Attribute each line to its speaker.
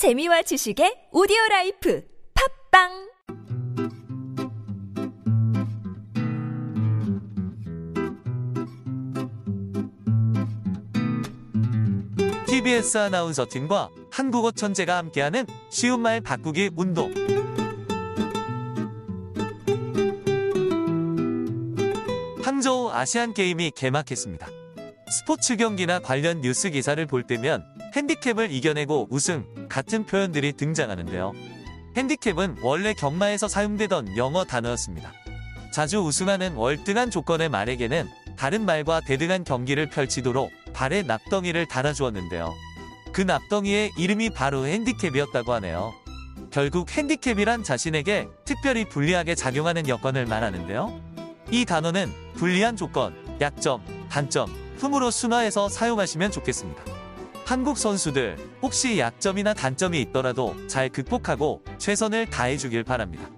Speaker 1: 재미와 지식의 오디오 라이프 팟빵
Speaker 2: TBS 아나운서 팀과 한국어 천재가 함께하는 쉬운 말 바꾸기 운동. 항저우 아시안 게임이 개막했습니다. 스포츠 경기나 관련 뉴스 기사를 볼 때면 핸디캡을 이겨내고 우승 같은 표현들이 등장하는데요. 핸디캡은 원래 경마에서 사용되던 영어 단어였습니다. 자주 우승하는 월등한 조건의 말에게는 다른 말과 대등한 경기를 펼치도록 발에 납덩이를 달아주었는데요. 그 납덩이의 이름이 바로 핸디캡이었다고 하네요. 결국 핸디캡이란 자신에게 특별히 불리하게 작용하는 여건을 말하는데요. 이 단어는 불리한 조건, 약점, 단점, 흠으로 순화해서 사용하시면 좋겠습니다. 한국 선수들 혹시 약점이나 단점이 있더라도 잘 극복하고 최선을 다해주길 바랍니다.